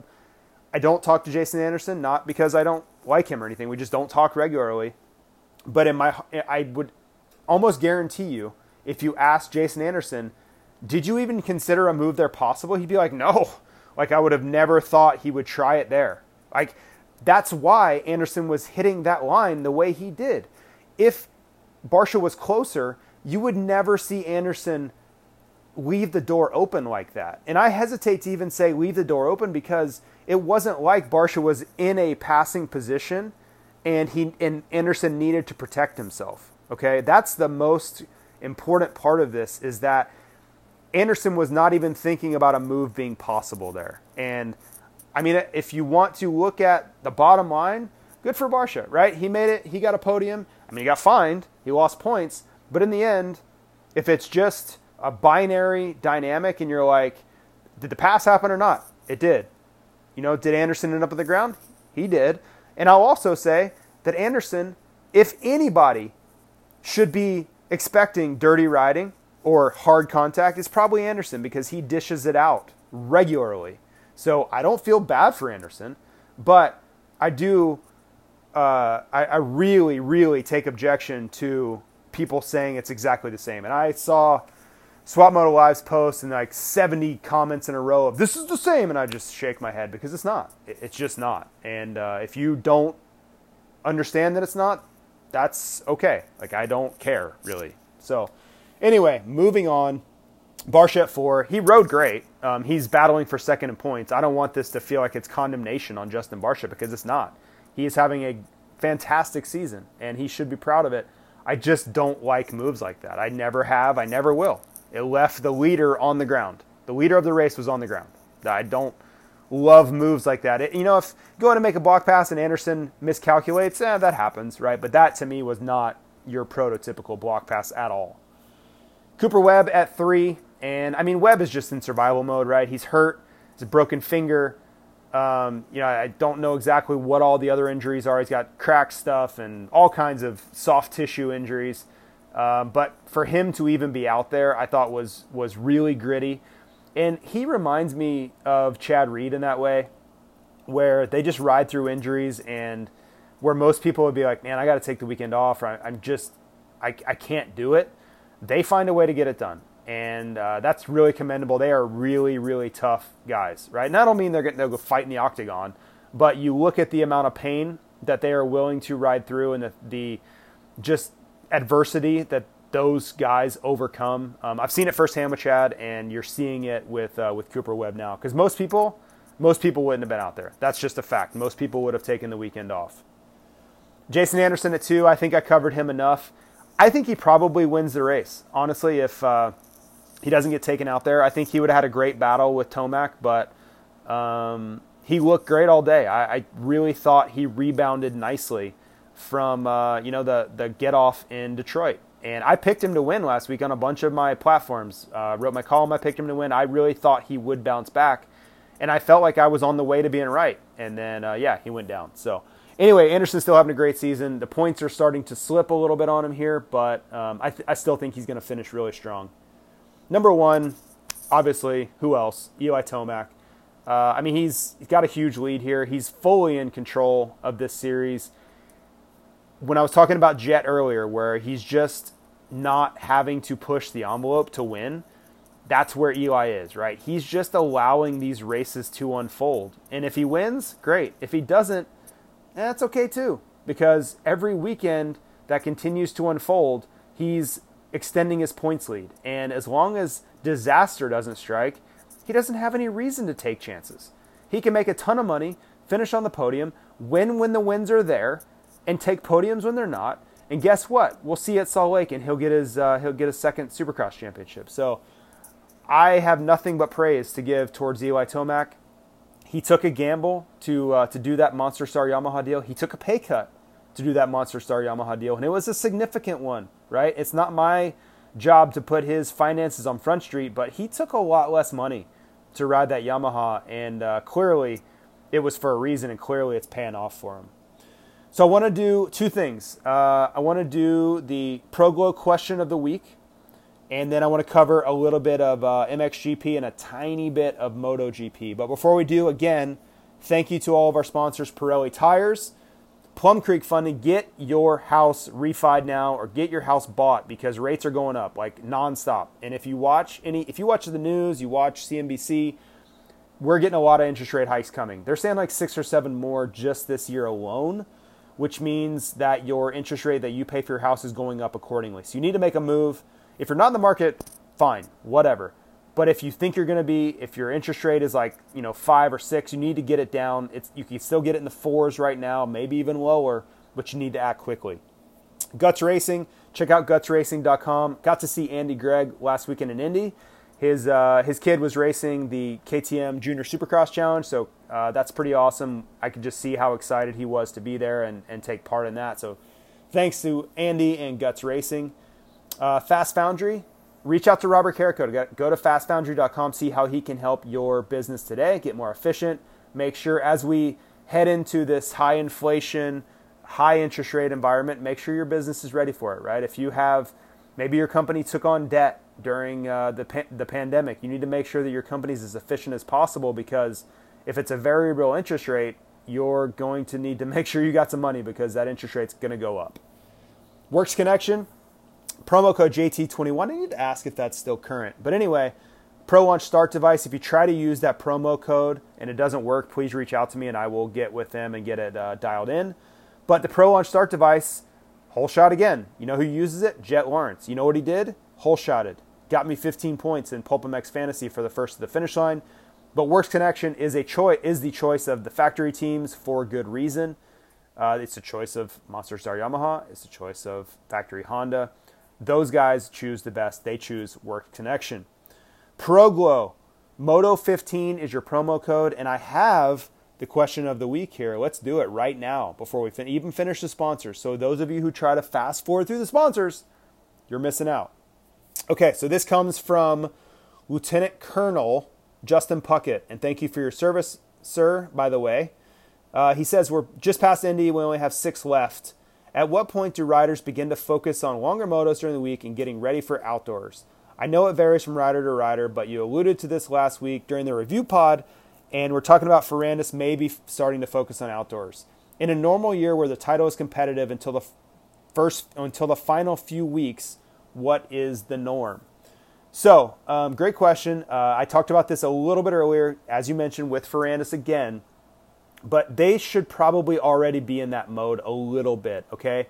I don't talk to Jason Anderson not because I don't like him or anything. We just don't talk regularly. But in my I would almost guarantee you if you ask Jason Anderson, did you even consider a move there possible? He'd be like, "No." Like I would have never thought he would try it there. Like that's why Anderson was hitting that line the way he did. If Barcia was closer, you would never see Anderson leave the door open like that. And I hesitate to even say leave the door open because it wasn't like Barcia was in a passing position and he and Anderson needed to protect himself. Okay? That's the most important part of this is that Anderson was not even thinking about a move being possible there. And I mean, if you want to look at the bottom line, good for Barcia, right? He made it. He got a podium. I mean, he got fined. He lost points. But in the end, if it's just a binary dynamic and you're like, did the pass happen or not? It did. You know, did Anderson end up on the ground? He did. And I'll also say that Anderson, if anybody should be expecting dirty riding or hard contact, it's probably Anderson because he dishes it out regularly. So I don't feel bad for Anderson, but I do. Uh, I, I really, really take objection to people saying it's exactly the same. And I saw Swap Moto Live's post and like 70 comments in a row of this is the same, and I just shake my head because it's not. It's just not. And uh, if you don't understand that it's not, that's okay. Like I don't care really. So anyway, moving on. Barcia four. He rode great. Um, he's battling for second in points. I don't want this to feel like it's condemnation on Justin Barcia because it's not. He is having a fantastic season and he should be proud of it. I just don't like moves like that. I never have. I never will. It left the leader on the ground. The leader of the race was on the ground. I don't love moves like that. It, you know, if going to make a block pass and Anderson miscalculates, eh, that happens, right? But that to me was not your prototypical block pass at all. Cooper Webb at three. And I mean, Webb is just in survival mode, right? He's hurt. He's a broken finger. Um, you know, I don't know exactly what all the other injuries are. He's got cracked stuff and all kinds of soft tissue injuries. Um, but for him to even be out there, I thought was was really gritty. And he reminds me of Chad Reed in that way, where they just ride through injuries and where most people would be like, man, I got to take the weekend off. Or I'm just, I, I can't do it. They find a way to get it done and uh, that's really commendable. They are really, really tough guys, right? Not only mean they're to go fight in the octagon, but you look at the amount of pain that they are willing to ride through and the, the just adversity that those guys overcome. Um, I've seen it firsthand with Chad, and you're seeing it with uh, with Cooper Webb now. Because most people, most people wouldn't have been out there. That's just a fact. Most people would have taken the weekend off. Jason Anderson at two, I think I covered him enough. I think he probably wins the race. Honestly, if uh, he doesn't get taken out there, I think he would have had a great battle with Tomac, but um, he looked great all day. I, I, really thought he rebounded nicely from uh, you know the the get off in Detroit. And I picked him to win last week on a bunch of my platforms. Uh, wrote my column. I picked him to win. I really thought he would bounce back, and I felt like I was on the way to being right. And then uh, yeah, he went down. So anyway, Anderson's still having a great season. The points are starting to slip a little bit on him here, but um, I, th- I still think he's going to finish really strong. Number one, obviously, who else? Eli Tomac. Uh, I mean, he's, he's got a huge lead here. He's fully in control of this series. When I was talking about Jett earlier, where he's just not having to push the envelope to win, that's where Eli is, right? He's just allowing these races to unfold. And if he wins, great. If he doesn't, that's okay too, because every weekend that continues to unfold, he's extending his points lead. And as long as disaster doesn't strike, he doesn't have any reason to take chances. He can make a ton of money, finish on the podium, win when the wins are there, and take podiums when they're not. And guess what? We'll see at Salt Lake, and he'll get his uh, he'll get a second Supercross championship. So I have nothing but praise to give towards Eli Tomac. He took a gamble to uh, to do that Monster Star Yamaha deal. He took a pay cut to do that Monster Star Yamaha deal, and it was a significant one. Right? It's not my job to put his finances on Front Street, but he took a lot less money to ride that Yamaha, and uh, clearly it was for a reason, and clearly it's paying off for him. So I want to do two things. Uh, I want to do the ProGlow question of the week, and then I want to cover a little bit of uh, MXGP and a tiny bit of MotoGP. But before we do, again, thank you to all of our sponsors, Pirelli Tires. Plum Creek Funding, get your house refied now or get your house bought because rates are going up like nonstop. And if you watch any, if you watch the news, you watch CNBC, we're getting a lot of interest rate hikes coming. They're saying like six or seven more just this year alone, which means that your interest rate that you pay for your house is going up accordingly. So you need to make a move. If you're not in the market, fine, whatever. But if you think you're going to be, if your interest rate is like you know five or six, you need to get it down. It's you can still get it in the fours right now, maybe even lower, but you need to act quickly. Guts Racing, check out gutsracing.com. Got to see Andy Gregg last weekend in Indy. His uh, his kid was racing the KTM Junior Supercross Challenge, so uh, that's pretty awesome. I could just see how excited he was to be there and, and take part in that. So thanks to Andy and Guts Racing. Uh, Fast Foundry, reach out to Robert Carico. Go to fastfoundry.com, see how he can help your business today, get more efficient. Make sure as we head into this high inflation, high interest rate environment, make sure your business is ready for it, right? If you have, maybe your company took on debt during uh, the, pa- the pandemic, you need to make sure that your company is as efficient as possible because if it's a variable interest rate, you're going to need to (laughs) make sure you got some money because that interest rate's going to go up. Works Connection, promo code JT21. I need to ask if that's still current. But anyway, Pro Launch Start device. If you try to use that promo code and it doesn't work, please reach out to me and I will get with them and get it uh, dialed in. But the Pro Launch Start device, whole shot again. You know who uses it? Jett Lawrence. You know what he did? Whole shotted. Got me 15 points in PulpMX Fantasy for the first to the finish line. But Works Connection is a choice is the choice of the factory teams for good reason. Uh, it's a choice of Monster Star Yamaha. It's a choice of factory Honda. Those guys choose the best. They choose Work Connection. ProGlow, Moto 15 is your promo code, and I have the question of the week here. Let's do it right now before we fin- even finish the sponsors. So those of you who try to fast forward through the sponsors, you're missing out. Okay, so this comes from Lieutenant Colonel Justin Puckett, and thank you for your service, sir. By the way, uh, he says we're just past Indy. We only have six left. At what point do riders begin to focus on longer motos during the week and getting ready for outdoors? I know it varies from rider to rider, but you alluded to this last week during the review pod, and we're talking about Ferrandis maybe starting to focus on outdoors. In a normal year where the title is competitive until the first until the final few weeks, what is the norm? So, um, great question. Uh, I talked about this a little bit earlier, as you mentioned, with Ferrandis again but they should probably already be in that mode a little bit, okay?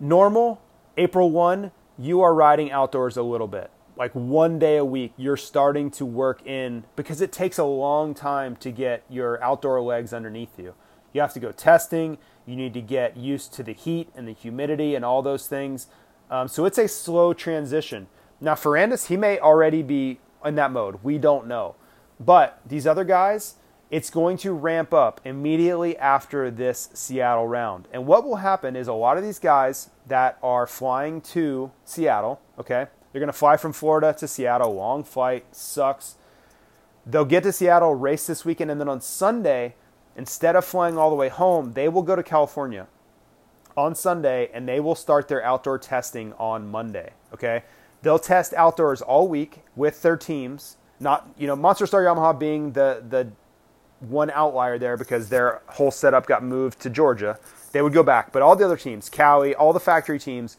Normal, April 1, you are riding outdoors a little bit. like one day a week, you're starting to work in because it takes a long time to get your outdoor legs underneath you. You have to go testing. You need to get used to the heat and the humidity and all those things. Um, so it's a slow transition. Now, Ferrandis, he may already be in that mode. We don't know. But these other guys, it's going to ramp up immediately after this Seattle round. And what will happen is a lot of these guys that are flying to Seattle, okay, they're going to fly from Florida to Seattle, long flight, sucks. They'll get to Seattle, race this weekend, and then on Sunday, instead of flying all the way home, they will go to California on Sunday and they will start their outdoor testing on Monday, okay? They'll test outdoors all week with their teams. Not, you know, Monster Star Yamaha being the the one outlier there because their whole setup got moved to Georgia. They would go back, but all the other teams, Cali, all the factory teams,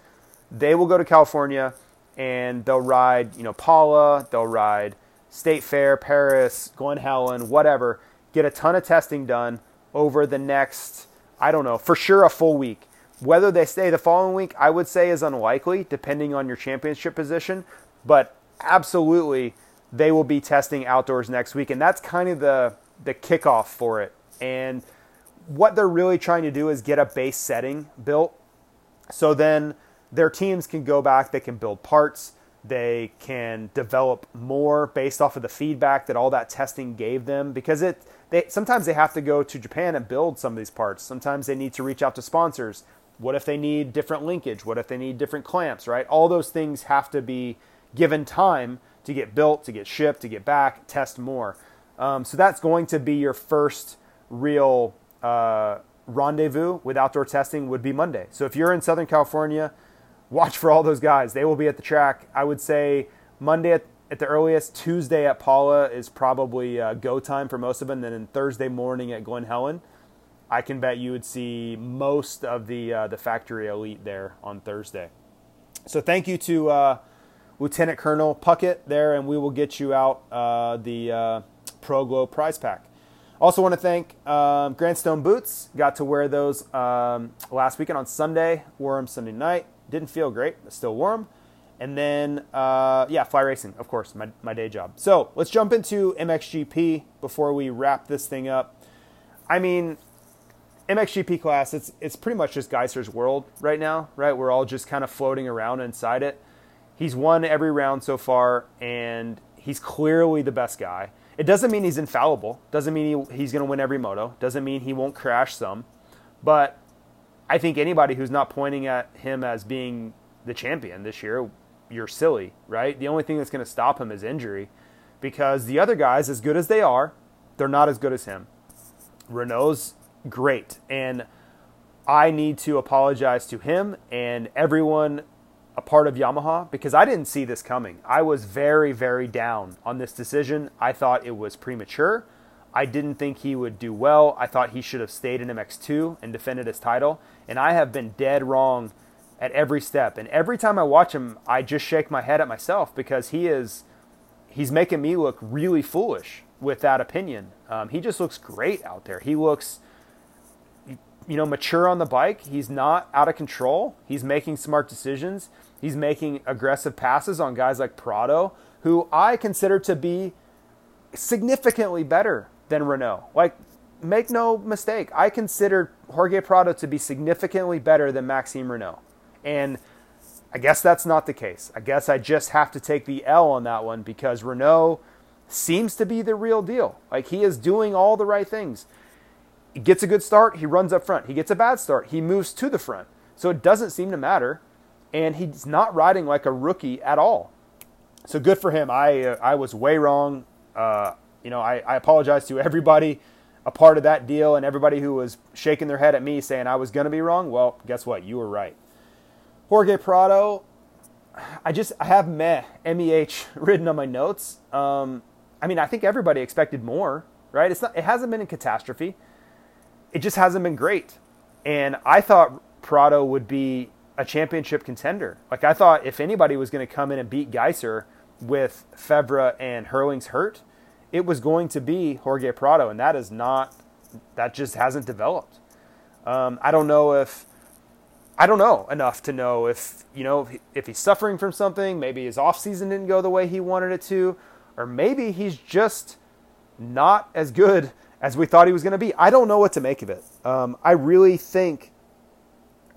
they will go to California and they'll ride, you know, Pala, they'll ride State Fair, Perris, Glen Helen, whatever. Get a ton of testing done over the next, I don't know, for sure a full week. Whether they stay the following week, I would say is unlikely, depending on your championship position. But absolutely, they will be testing outdoors next week, and that's kind of the the kickoff for it. And what they're really trying to do is get a base setting built, so then their teams can go back, they can build parts, they can develop more based off of the feedback that all that testing gave them because it they sometimes they have to go to Japan and build some of these parts. Sometimes they need to reach out to sponsors. What if they need different linkage? What if they need different clamps, right? All those things have to be given time to get built, to get shipped, to get back, test more. Um, so that's going to be your first real uh, rendezvous with outdoor testing would be Monday. So if you're in Southern California, watch for all those guys. They will be at the track. I would say Monday at, at the earliest, Tuesday at Pala is probably uh, go time for most of them. Then in Thursday morning at Glen Helen, I can bet you would see most of the uh, the factory elite there on Thursday. So thank you to uh, Lieutenant Colonel Puckett there, and we will get you out uh, the Pro Glow prize pack. Also, want to thank um, Grandstone Boots. Got to wear those um, last weekend on Sunday. Wore them Sunday night. Didn't feel great, but still them. And then, uh, yeah, fly racing, of course, my, my day job. So let's jump into MXGP before we wrap this thing up. I mean, MXGP class, it's it's pretty much just Gajser's world right now, right? We're all just kind of floating around inside it. He's won every round so far, and he's clearly the best guy. It doesn't mean he's infallible. Doesn't mean he, he's going to win every moto. Doesn't mean he won't crash some. But I think anybody who's not pointing at him as being the champion this year, you're silly, right? The only thing that's going to stop him is injury, because the other guys, as good as they are, they're not as good as him. Renaux's great. And I need to apologize to him and everyone a part of Yamaha because I didn't see this coming. I was very, very down on this decision. I thought it was premature. I didn't think he would do well. I thought he should have stayed in MX2 and defended his title. And I have been dead wrong at every step. And every time I watch him, I just shake my head at myself because he is he's making me look really foolish with that opinion. Um, he just looks great out there. He looks you know, mature on the bike. He's not out of control. He's making smart decisions. He's making aggressive passes on guys like Prado, who I consider to be significantly better than Renaux. Like, make no mistake, I consider Jorge Prado to be significantly better than Maxime Renaux. And I guess that's not the case. I guess I just have to take the L on that one because Renaux seems to be the real deal. Like, he is doing all the right things. He gets a good start, he runs up front. He gets a bad start, he moves to the front. So it doesn't seem to matter. And he's not riding like a rookie at all. So good for him. I, uh, I was way wrong. Uh, you know, I, I apologize to everybody a part of that deal and everybody who was shaking their head at me saying I was going to be wrong. Well, guess what? You were right. Jorge Prado, I just I have meh meh (laughs) written on my notes. Um, I mean, I think everybody expected more, right? It's not. It hasn't been a catastrophe it just hasn't been great. And I thought Prado would be a championship contender. Like I thought if anybody was going to come in and beat Gajser with Febvre and Herlings hurt, it was going to be Jorge Prado, and that is not that just hasn't developed. Um, I don't know if I don't know enough to know if you know if he's suffering from something. Maybe his off season didn't go the way he wanted it to, or maybe he's just not as good as we thought he was going to be. I don't know what to make of it. Um, I really think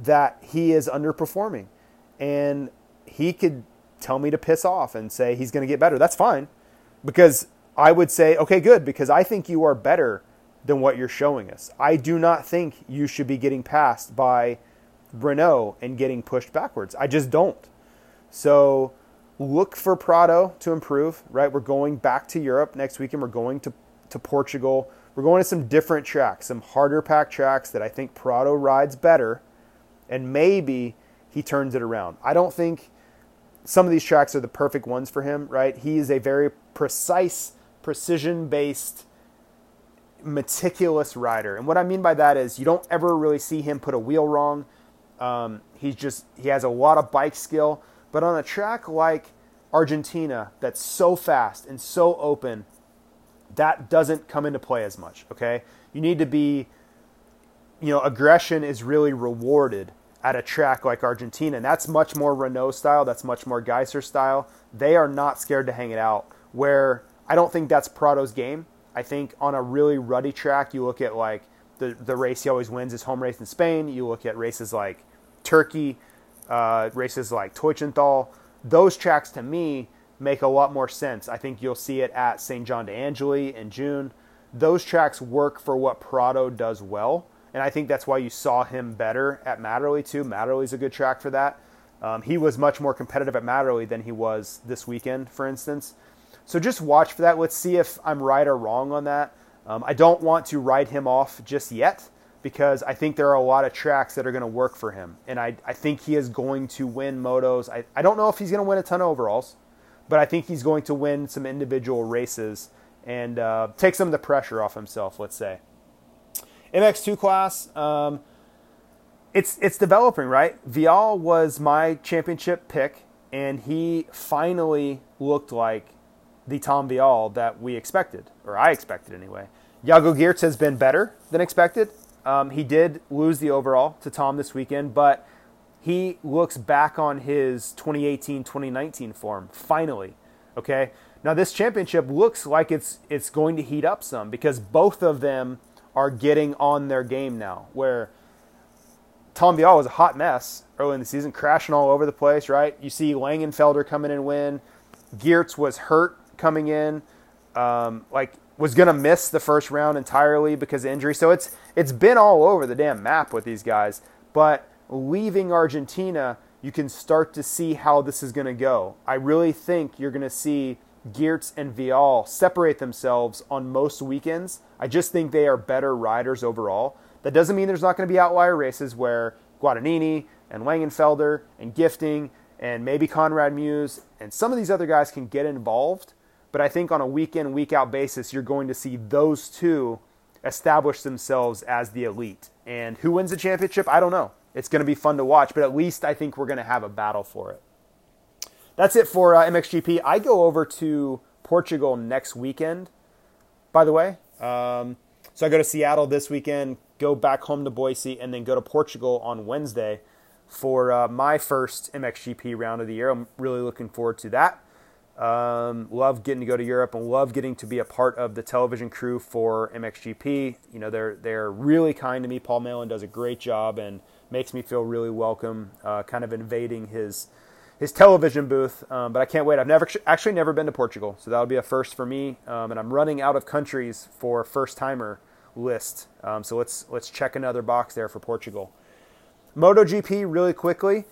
that he is underperforming, and he could tell me to piss off and say he's going to get better. That's fine, because I would say okay, good, because I think you are better than what you're showing us. I do not think you should be getting passed by Renaux and getting pushed backwards. I just don't. So look for Prado to improve, right? We're going back to Europe next weekend. We're going to, to Portugal. We're going to some different tracks, some harder pack tracks that I think Prado rides better, and maybe he turns it around. I don't think some of these tracks are the perfect ones for him, right? He is a very precise, precision based, meticulous rider. And what I mean by that is you don't ever really see him put a wheel wrong. Um, he's just he has a lot of bike skill, but on a track like Argentina that's so fast and so open, that doesn't come into play as much. Okay, you need to be, you know, aggression is really rewarded at a track like Argentina, and that's much more Renaux style. That's much more Gajser style. They are not scared to hang it out. Where I don't think that's Prado's game. I think on a really ruddy track, you look at like the the race he always wins his home race in Spain. You look at races like Turkey, uh, races like Teutschenthal, those tracks to me make a lot more sense. I think you'll see it at St. Jean d'Angély in June. Those tracks work for what Prado does well, and I think that's why you saw him better at Matterley too. Matterley's a good track for that. Um, he was much more competitive at Matterley than he was this weekend, for instance. So just watch for that. Let's see if I'm right or wrong on that. Um, I don't want to write him off just yet because I think there are a lot of tracks that are going to work for him. And I, I think he is going to win motos. I, I don't know if he's going to win a ton of overalls, but I think he's going to win some individual races and uh, take some of the pressure off himself, let's say. MX2 class, um, it's, it's developing, right? Vialle was my championship pick, and he finally looked like the Tom Vialle that we expected, or I expected anyway. Jago Geerts has been better than expected. Um, he did lose the overall to Tom this weekend, but he looks back on his 2018 2019 form finally. Okay. Now, this championship looks like it's, it's going to heat up some because both of them are getting on their game now. Where Tom Vialle was a hot mess early in the season, crashing all over the place, right? You see Langenfelder coming in win. Geerts was hurt coming in. Um, like was going to miss the first round entirely because of injury. So it's it's been all over the damn map with these guys. But leaving Argentina, you can start to see how this is going to go. I really think you're going to see Geerts and Vialle separate themselves on most weekends. I just think they are better riders overall. That doesn't mean there's not going to be outlier races where Guadagnini and Langenfelder and Gifting and maybe Conrad Mewse and some of these other guys can get involved. But I think on a week in, week out basis, you're going to see those two establish themselves as the elite. And who wins the championship? I don't know. It's going to be fun to watch, but at least I think we're going to have a battle for it. That's it for uh, MXGP. I go over to Portugal next weekend, by the way. Um, so I go to Seattle this weekend, go back home to Boise, and then go to Portugal on Wednesday for uh, my first MXGP round of the year. I'm really looking forward to that. Um, love getting to go to Europe and love getting to be a part of the television crew for MXGP. You know, they're they're really kind to me. Paul Malin does a great job and makes me feel really welcome. Uh, kind of invading his his television booth, um, but I can't wait. I've never actually never been to Portugal, so that'll be a first for me. Um, and I'm running out of countries for first timer list. Um, so let's let's check another box there for Portugal. MotoGP really quickly.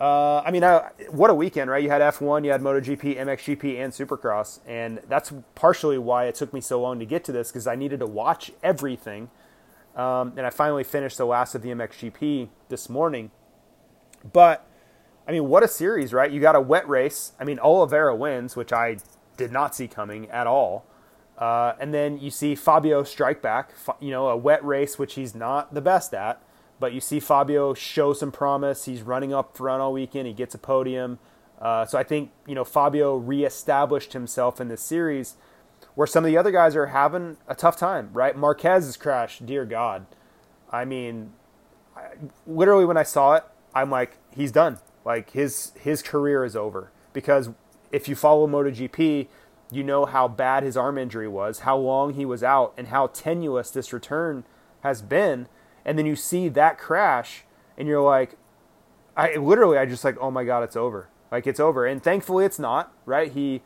Uh, I mean, I, what a weekend, right? You had F1, you had MotoGP, MXGP, and Supercross, and that's partially why it took me so long to get to this because I needed to watch everything. Um, and I finally finished the last of the MXGP this morning. But I mean, what a series, right? You got a wet race. I mean, Oliveira wins, which I did not see coming at all. Uh, and then you see Fabio strike back, you know, a wet race, which he's not the best at. But you see Fabio show some promise. He's running up front all weekend. He gets a podium. Uh, so I think you know Fabio reestablished himself in this series, where some of the other guys are having a tough time. Right? Marquez has crashed. Dear God, I mean, I, literally when I saw it, I'm like, he's done. Like his his career is over because if you follow MotoGP, you know how bad his arm injury was, how long he was out, and how tenuous this return has been. And then you see that crash, and you're like, I literally, I just like, oh my god, it's over. Like it's over. And thankfully, it's not. Right? He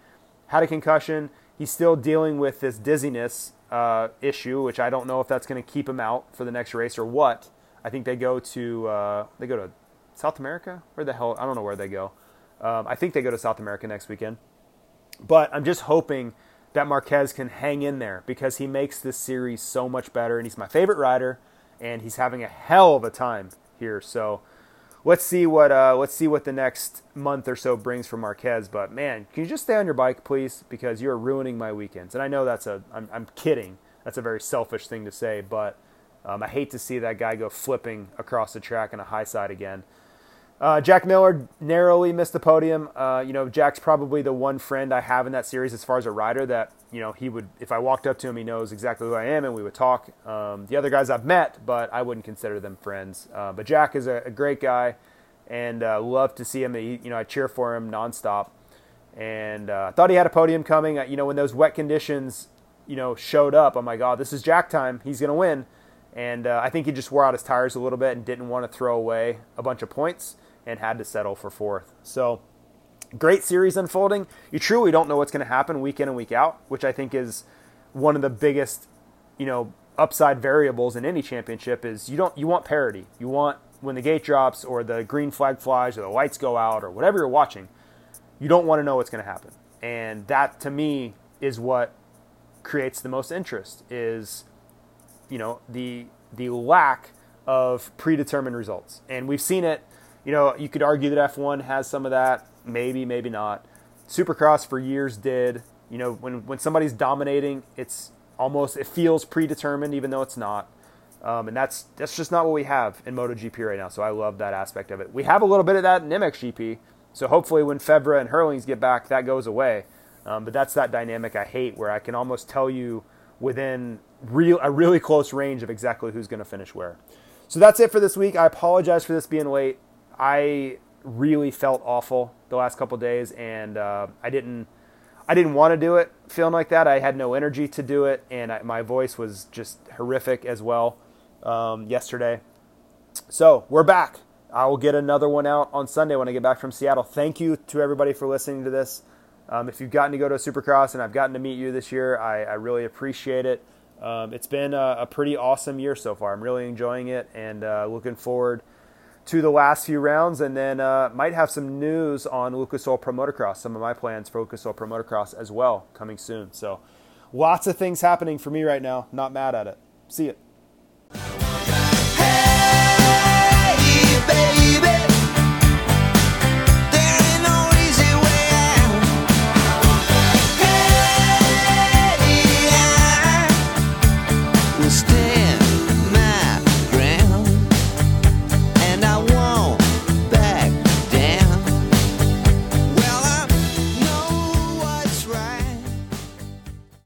had a concussion. He's still dealing with this dizziness uh, issue, which I don't know if that's going to keep him out for the next race or what. I think they go to uh, they go to South America. Where the hell? I don't know where they go. Um, I think they go to South America next weekend. But I'm just hoping that Marquez can hang in there because he makes this series so much better, and he's my favorite rider, and he's having a hell of a time here. So let's see what uh, let's see what the next month or so brings for Marquez. But man, can you just stay on your bike, please? Because you're ruining my weekends. And I know that's a I'm, I'm kidding. That's a very selfish thing to say, but um, I hate to see that guy go flipping across the track on a high side again. Uh, Jack Miller narrowly missed the podium. Uh, you know, Jack's probably the one friend I have in that series as far as a rider that, you know, he would, if I walked up to him, he knows exactly who I am and we would talk. Um, the other guys I've met, but I wouldn't consider them friends. Uh, but Jack is a, a great guy and uh, love to see him. He, you know, I cheer for him nonstop. And I uh, thought he had a podium coming. You know, when those wet conditions, you know, showed up, I'm like, oh, this is Jack time. He's going to win. And uh, I think he just wore out his tires a little bit and didn't want to throw away a bunch of points and had to settle for fourth. So great series unfolding. You truly don't know what's going to happen week in and week out, which I think is one of the biggest, you know, upside variables in any championship is you don't you want parity. You want when the gate drops or the green flag flies or the lights go out or whatever you're watching, you don't want to know what's going to happen. And that to me is what creates the most interest is you know the the lack of predetermined results. And we've seen it you know, you could argue that F1 has some of that, maybe, maybe not. Supercross for years did. You know, when when somebody's dominating, it's almost it feels predetermined, even though it's not. Um, and that's that's just not what we have in MotoGP right now. So I love that aspect of it. We have a little bit of that in MXGP. So hopefully, when Febvre and Herlings get back, that goes away. Um, but that's that dynamic I hate, where I can almost tell you within real a really close range of exactly who's going to finish where. So that's it for this week. I apologize for this being late. I really felt awful the last couple days, and uh, I didn't. I didn't want to do it feeling like that. I had no energy to do it, and I, my voice was just horrific as well um, yesterday. So we're back. I will get another one out on Sunday when I get back from Seattle. Thank you to everybody for listening to this. Um, if you've gotten to go to a Supercross and I've gotten to meet you this year, I, I really appreciate it. Um, it's been a, a, pretty awesome year so far. I'm really enjoying it and uh, looking forward to the last few rounds, and then uh, might have some news on Lucas Oil Pro Motocross. Some of my plans for Lucas Oil Pro Motocross as well coming soon. So, lots of things happening for me right now. Not mad at it. See it.